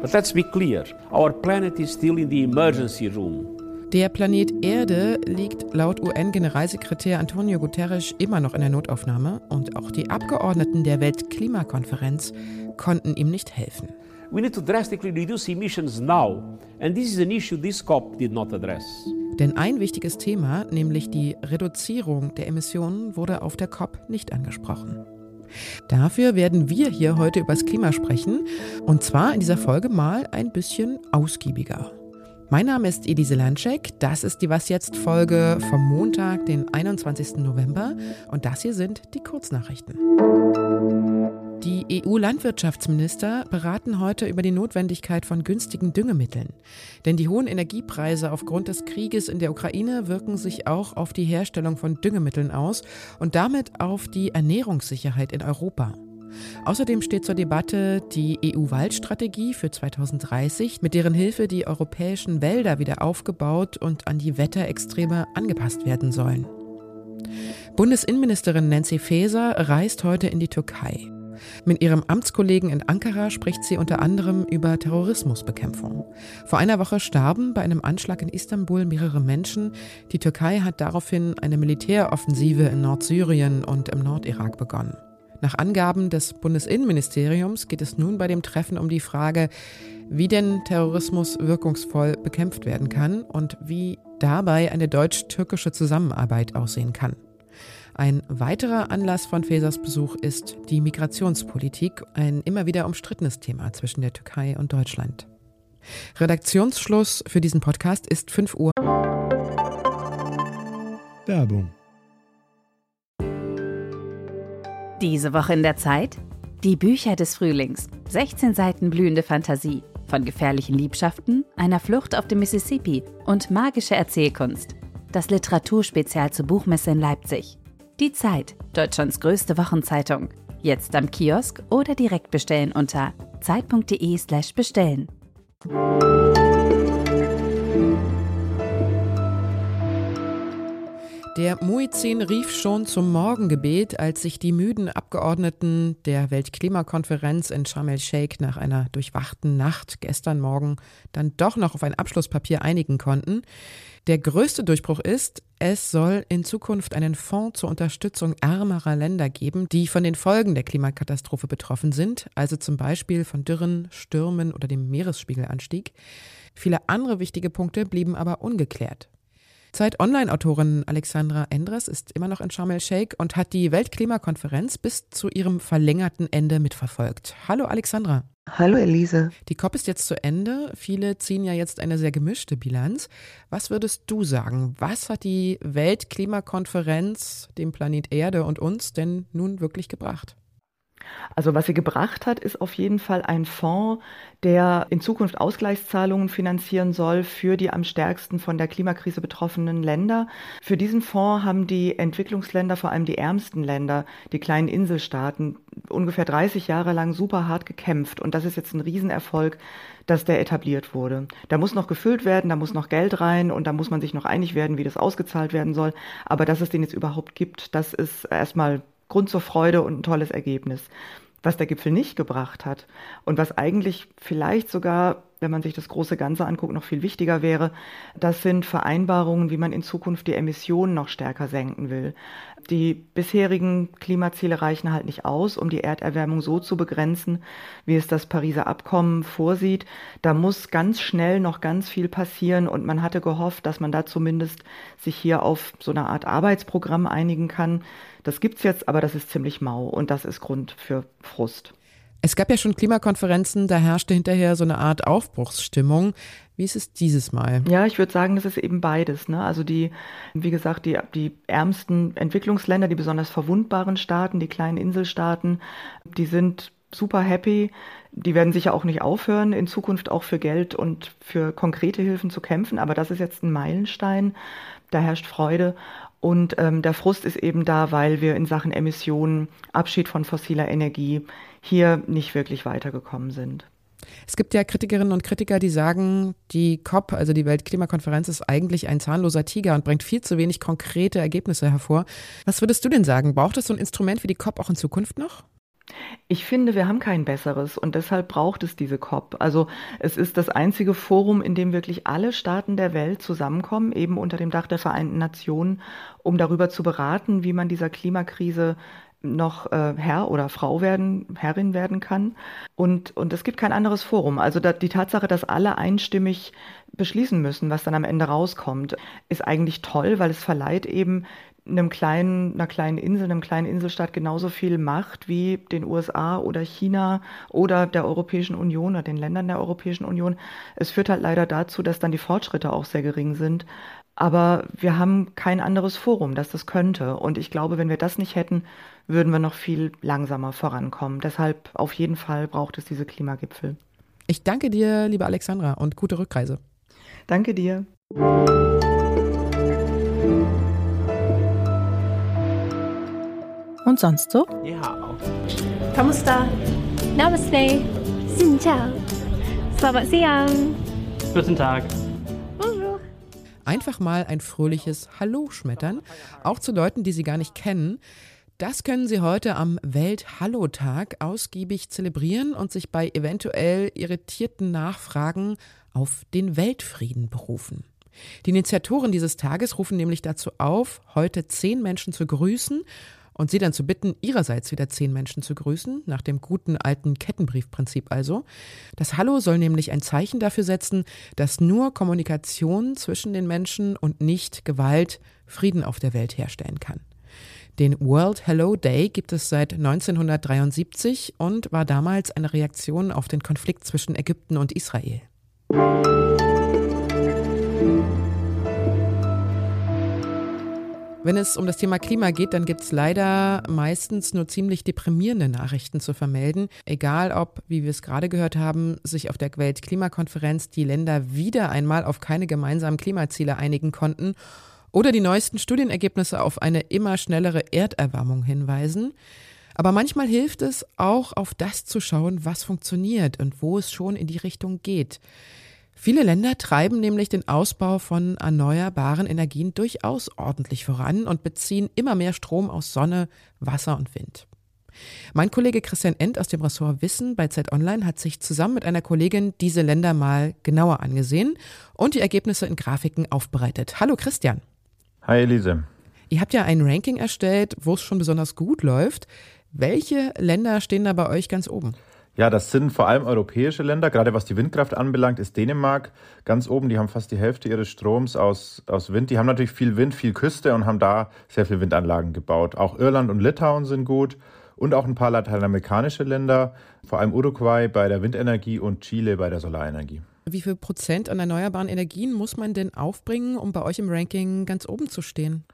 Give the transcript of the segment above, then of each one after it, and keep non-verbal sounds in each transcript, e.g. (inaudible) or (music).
But let's be clear, our planet is still in the emergency room. Der Planet Erde liegt laut UN-Generalsekretär Antonio Guterres immer noch in der Notaufnahme und auch die Abgeordneten der Weltklimakonferenz konnten ihm nicht helfen. We need to drastically reduce emissions now, and this is an issue this COP did not address. Denn ein wichtiges Thema, nämlich die Reduzierung der Emissionen, wurde auf der COP nicht angesprochen. Dafür werden wir hier heute über das Klima sprechen und zwar in dieser Folge mal ein bisschen ausgiebiger. Mein Name ist Elise Landschek, das ist die Was jetzt Folge vom Montag, den 21. November und das hier sind die Kurznachrichten. Die EU-Landwirtschaftsminister beraten heute über die Notwendigkeit von günstigen Düngemitteln. Denn die hohen Energiepreise aufgrund des Krieges in der Ukraine wirken sich auch auf die Herstellung von Düngemitteln aus und damit auf die Ernährungssicherheit in Europa. Außerdem steht zur Debatte die EU-Waldstrategie für 2030, mit deren Hilfe die europäischen Wälder wieder aufgebaut und an die Wetterextreme angepasst werden sollen. Bundesinnenministerin Nancy Faeser reist heute in die Türkei. Mit ihrem Amtskollegen in Ankara spricht sie unter anderem über Terrorismusbekämpfung. Vor einer Woche starben bei einem Anschlag in Istanbul mehrere Menschen. Die Türkei hat daraufhin eine Militäroffensive in Nordsyrien und im Nordirak begonnen. Nach Angaben des Bundesinnenministeriums geht es nun bei dem Treffen um die Frage, wie denn Terrorismus wirkungsvoll bekämpft werden kann und wie dabei eine deutsch-türkische Zusammenarbeit aussehen kann. Ein weiterer Anlass von Fesers Besuch ist die Migrationspolitik, ein immer wieder umstrittenes Thema zwischen der Türkei und Deutschland. Redaktionsschluss für diesen Podcast ist 5 Uhr. Werbung. Diese Woche in der Zeit? Die Bücher des Frühlings. 16 Seiten blühende Fantasie. Von gefährlichen Liebschaften, einer Flucht auf dem Mississippi und magische Erzählkunst. Das Literaturspezial zur Buchmesse in Leipzig. Die Zeit, Deutschlands größte Wochenzeitung. Jetzt am Kiosk oder direkt bestellen unter zeit.de/slash bestellen. Der Muizin rief schon zum Morgengebet, als sich die müden Abgeordneten der Weltklimakonferenz in Sharm el-Sheikh nach einer durchwachten Nacht gestern Morgen dann doch noch auf ein Abschlusspapier einigen konnten. Der größte Durchbruch ist, es soll in Zukunft einen Fonds zur Unterstützung ärmerer Länder geben, die von den Folgen der Klimakatastrophe betroffen sind, also zum Beispiel von Dürren, Stürmen oder dem Meeresspiegelanstieg. Viele andere wichtige Punkte blieben aber ungeklärt. Zeit-Online-Autorin Alexandra Endres ist immer noch in Sharm el-Sheikh und hat die Weltklimakonferenz bis zu ihrem verlängerten Ende mitverfolgt. Hallo Alexandra. Hallo Elise. Die COP ist jetzt zu Ende. Viele ziehen ja jetzt eine sehr gemischte Bilanz. Was würdest du sagen? Was hat die Weltklimakonferenz dem Planet Erde und uns denn nun wirklich gebracht? Also was sie gebracht hat, ist auf jeden Fall ein Fonds, der in Zukunft Ausgleichszahlungen finanzieren soll für die am stärksten von der Klimakrise betroffenen Länder. Für diesen Fonds haben die Entwicklungsländer, vor allem die ärmsten Länder, die kleinen Inselstaaten, ungefähr 30 Jahre lang super hart gekämpft. Und das ist jetzt ein Riesenerfolg, dass der etabliert wurde. Da muss noch gefüllt werden, da muss noch Geld rein und da muss man sich noch einig werden, wie das ausgezahlt werden soll. Aber dass es den jetzt überhaupt gibt, das ist erstmal Grund zur Freude und ein tolles Ergebnis. Was der Gipfel nicht gebracht hat und was eigentlich vielleicht sogar, wenn man sich das große Ganze anguckt, noch viel wichtiger wäre, das sind Vereinbarungen, wie man in Zukunft die Emissionen noch stärker senken will. Die bisherigen Klimaziele reichen halt nicht aus, um die Erderwärmung so zu begrenzen, wie es das Pariser Abkommen vorsieht. Da muss ganz schnell noch ganz viel passieren und man hatte gehofft, dass man da zumindest sich hier auf so eine Art Arbeitsprogramm einigen kann. Das gibt's jetzt, aber das ist ziemlich mau und das ist Grund für Frust. Es gab ja schon Klimakonferenzen, da herrschte hinterher so eine Art Aufbruchsstimmung. Wie ist es dieses Mal? Ja, ich würde sagen, das ist eben beides. Ne? Also die, wie gesagt, die, die ärmsten Entwicklungsländer, die besonders verwundbaren Staaten, die kleinen Inselstaaten, die sind super happy. Die werden sicher auch nicht aufhören, in Zukunft auch für Geld und für konkrete Hilfen zu kämpfen. Aber das ist jetzt ein Meilenstein. Da herrscht Freude. Und ähm, der Frust ist eben da, weil wir in Sachen Emissionen, Abschied von fossiler Energie hier nicht wirklich weitergekommen sind. Es gibt ja Kritikerinnen und Kritiker, die sagen, die COP, also die Weltklimakonferenz, ist eigentlich ein zahnloser Tiger und bringt viel zu wenig konkrete Ergebnisse hervor. Was würdest du denn sagen? Braucht es so ein Instrument wie die COP auch in Zukunft noch? Ich finde, wir haben kein besseres und deshalb braucht es diese COP. Also es ist das einzige Forum, in dem wirklich alle Staaten der Welt zusammenkommen, eben unter dem Dach der Vereinten Nationen, um darüber zu beraten, wie man dieser Klimakrise noch äh, Herr oder Frau werden, Herrin werden kann. Und, und es gibt kein anderes Forum. Also da, die Tatsache, dass alle einstimmig beschließen müssen, was dann am Ende rauskommt, ist eigentlich toll, weil es verleiht eben einem kleinen, einer kleinen Insel, einem kleinen Inselstaat genauso viel Macht wie den USA oder China oder der Europäischen Union oder den Ländern der Europäischen Union. Es führt halt leider dazu, dass dann die Fortschritte auch sehr gering sind. Aber wir haben kein anderes Forum, das das könnte. Und ich glaube, wenn wir das nicht hätten, würden wir noch viel langsamer vorankommen. Deshalb auf jeden Fall braucht es diese Klimagipfel. Ich danke dir, liebe Alexandra, und gute Rückreise. Danke dir. Und sonst so? Ja. Kamusta? Namaste. Xin chào. Selamat siang. Guten Tag. Einfach mal ein fröhliches Hallo schmettern, auch zu Leuten, die Sie gar nicht kennen. Das können Sie heute am Welt-Hallo-Tag ausgiebig zelebrieren und sich bei eventuell irritierten Nachfragen auf den Weltfrieden berufen. Die Initiatoren dieses Tages rufen nämlich dazu auf, heute zehn Menschen zu grüßen und sie dann zu bitten, ihrerseits wieder zehn Menschen zu grüßen, nach dem guten alten Kettenbriefprinzip also. Das Hallo soll nämlich ein Zeichen dafür setzen, dass nur Kommunikation zwischen den Menschen und nicht Gewalt Frieden auf der Welt herstellen kann. Den World Hello Day gibt es seit 1973 und war damals eine Reaktion auf den Konflikt zwischen Ägypten und Israel. Wenn es um das Thema Klima geht, dann gibt es leider meistens nur ziemlich deprimierende Nachrichten zu vermelden. Egal ob, wie wir es gerade gehört haben, sich auf der Weltklimakonferenz die Länder wieder einmal auf keine gemeinsamen Klimaziele einigen konnten oder die neuesten Studienergebnisse auf eine immer schnellere Erderwärmung hinweisen. Aber manchmal hilft es auch, auf das zu schauen, was funktioniert und wo es schon in die Richtung geht. Viele Länder treiben nämlich den Ausbau von erneuerbaren Energien durchaus ordentlich voran und beziehen immer mehr Strom aus Sonne, Wasser und Wind. Mein Kollege Christian End aus dem Ressort Wissen bei Zeit Online hat sich zusammen mit einer Kollegin diese Länder mal genauer angesehen und die Ergebnisse in Grafiken aufbereitet. Hallo Christian. Hi Elise. Ihr habt ja ein Ranking erstellt, wo es schon besonders gut läuft. Welche Länder stehen da bei euch ganz oben? Ja, das sind vor allem europäische Länder. Gerade was die Windkraft anbelangt, ist Dänemark ganz oben. Die haben fast die Hälfte ihres Stroms aus, aus Wind. Die haben natürlich viel Wind, viel Küste und haben da sehr viele Windanlagen gebaut. Auch Irland und Litauen sind gut und auch ein paar lateinamerikanische Länder, vor allem Uruguay bei der Windenergie und Chile bei der Solarenergie. Wie viel Prozent an erneuerbaren Energien muss man denn aufbringen, um bei euch im Ranking ganz oben zu stehen?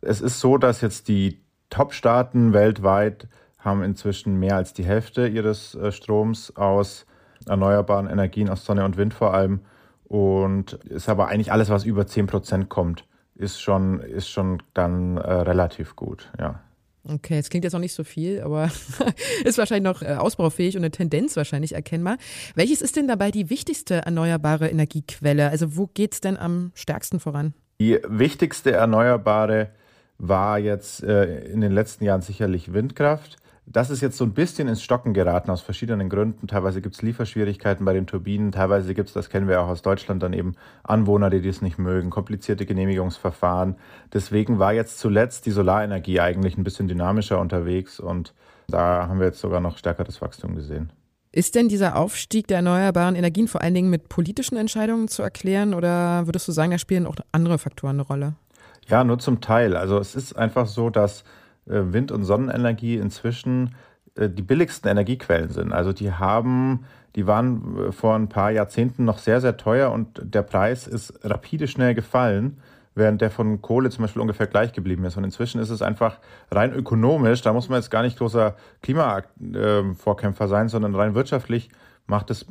Es ist so, dass jetzt die Top-Staaten weltweit haben inzwischen mehr als die Hälfte ihres äh, Stroms aus erneuerbaren Energien, aus Sonne und Wind vor allem. Und ist aber eigentlich alles, was über 10 Prozent kommt, ist schon, ist schon dann äh, relativ gut, ja. Okay, es klingt jetzt noch nicht so viel, aber (laughs) ist wahrscheinlich noch äh, ausbaufähig und eine Tendenz wahrscheinlich erkennbar. Welches ist denn dabei die wichtigste erneuerbare Energiequelle? Also wo geht es denn am stärksten voran? Die wichtigste erneuerbare war jetzt äh, in den letzten Jahren sicherlich Windkraft. Das ist jetzt so ein bisschen ins Stocken geraten aus verschiedenen Gründen. Teilweise gibt es Lieferschwierigkeiten bei den Turbinen, teilweise gibt es, das kennen wir auch aus Deutschland, dann eben Anwohner, die dies nicht mögen, komplizierte Genehmigungsverfahren. Deswegen war jetzt zuletzt die Solarenergie eigentlich ein bisschen dynamischer unterwegs und da haben wir jetzt sogar noch stärkeres Wachstum gesehen. Ist denn dieser Aufstieg der erneuerbaren Energien vor allen Dingen mit politischen Entscheidungen zu erklären oder würdest du sagen, da spielen auch andere Faktoren eine Rolle? Ja, nur zum Teil. Also es ist einfach so, dass Wind- und Sonnenenergie inzwischen äh, die billigsten Energiequellen sind. Also die haben, die waren äh, vor ein paar Jahrzehnten noch sehr, sehr teuer und der Preis ist rapide schnell gefallen, während der von Kohle zum Beispiel ungefähr gleich geblieben ist. Und inzwischen ist es einfach rein ökonomisch, da muss man jetzt gar nicht großer Klimavorkämpfer sein, sondern rein wirtschaftlich macht es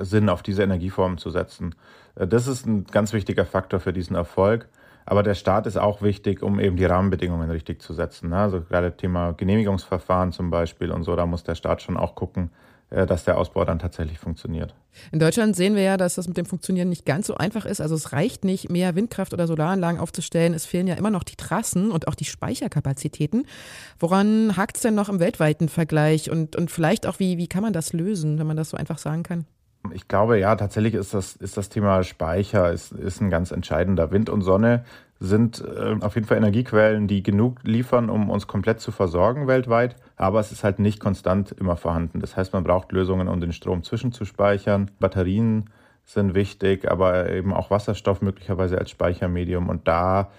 Sinn, auf diese Energieformen zu setzen. Das ist ein ganz wichtiger Faktor für diesen Erfolg. Aber der Staat ist auch wichtig, um eben die Rahmenbedingungen richtig zu setzen. Ne? Also gerade Thema Genehmigungsverfahren zum Beispiel und so, da muss der Staat schon auch gucken, äh, dass der Ausbau dann tatsächlich funktioniert. In Deutschland sehen wir ja, dass das mit dem Funktionieren nicht ganz so einfach ist. Also es reicht nicht, mehr Windkraft oder Solaranlagen aufzustellen. Es fehlen ja immer noch die Trassen und auch die Speicherkapazitäten. Woran hakt es denn noch im weltweiten Vergleich? Und, und vielleicht auch, wie, wie kann man das lösen, wenn man das so einfach sagen kann? Ich glaube, ja, tatsächlich ist das, ist das Thema Speicher ist, ist ein ganz entscheidender. Wind und Sonne sind äh, auf jeden Fall Energiequellen, die genug liefern, um uns komplett zu versorgen weltweit. Aber es ist halt nicht konstant immer vorhanden. Das heißt, man braucht Lösungen, um den Strom zwischenzuspeichern. Batterien sind wichtig, aber eben auch Wasserstoff möglicherweise als Speichermedium. Und da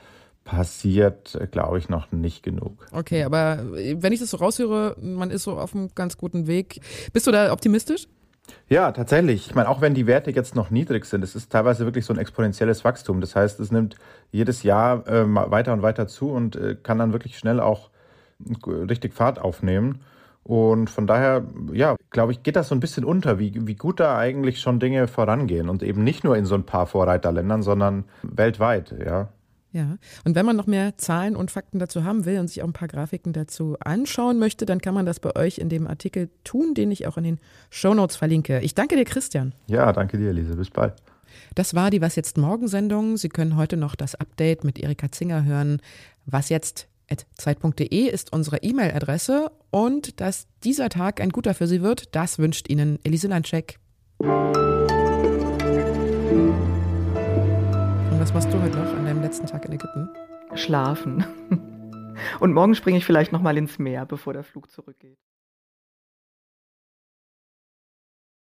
passiert, glaube ich, noch nicht genug. Okay, aber wenn ich das so raushöre, man ist so auf einem ganz guten Weg. Bist du da optimistisch? Ja, tatsächlich. Ich meine, auch wenn die Werte jetzt noch niedrig sind, es ist teilweise wirklich so ein exponentielles Wachstum. Das heißt, es nimmt jedes Jahr äh, weiter und weiter zu und äh, kann dann wirklich schnell auch richtig Fahrt aufnehmen. Und von daher, ja, glaube ich, geht das so ein bisschen unter, wie, wie gut da eigentlich schon Dinge vorangehen und eben nicht nur in so ein paar Vorreiterländern, sondern weltweit, ja. Ja, und wenn man noch mehr Zahlen und Fakten dazu haben will und sich auch ein paar Grafiken dazu anschauen möchte, dann kann man das bei euch in dem Artikel tun, den ich auch in den Shownotes verlinke. Ich danke dir, Christian. Ja, danke dir, Elise. Bis bald. Das war die Was jetzt morgen Sendung. Sie können heute noch das Update mit Erika Zinger hören. Was jetzt zeit.de ist unsere E-Mail-Adresse und dass dieser Tag ein guter für Sie wird, das wünscht Ihnen Elise Landscheck. Was machst du heute noch an deinem letzten Tag in Ägypten? Schlafen. (laughs) Und morgen springe ich vielleicht noch mal ins Meer, bevor der Flug zurückgeht.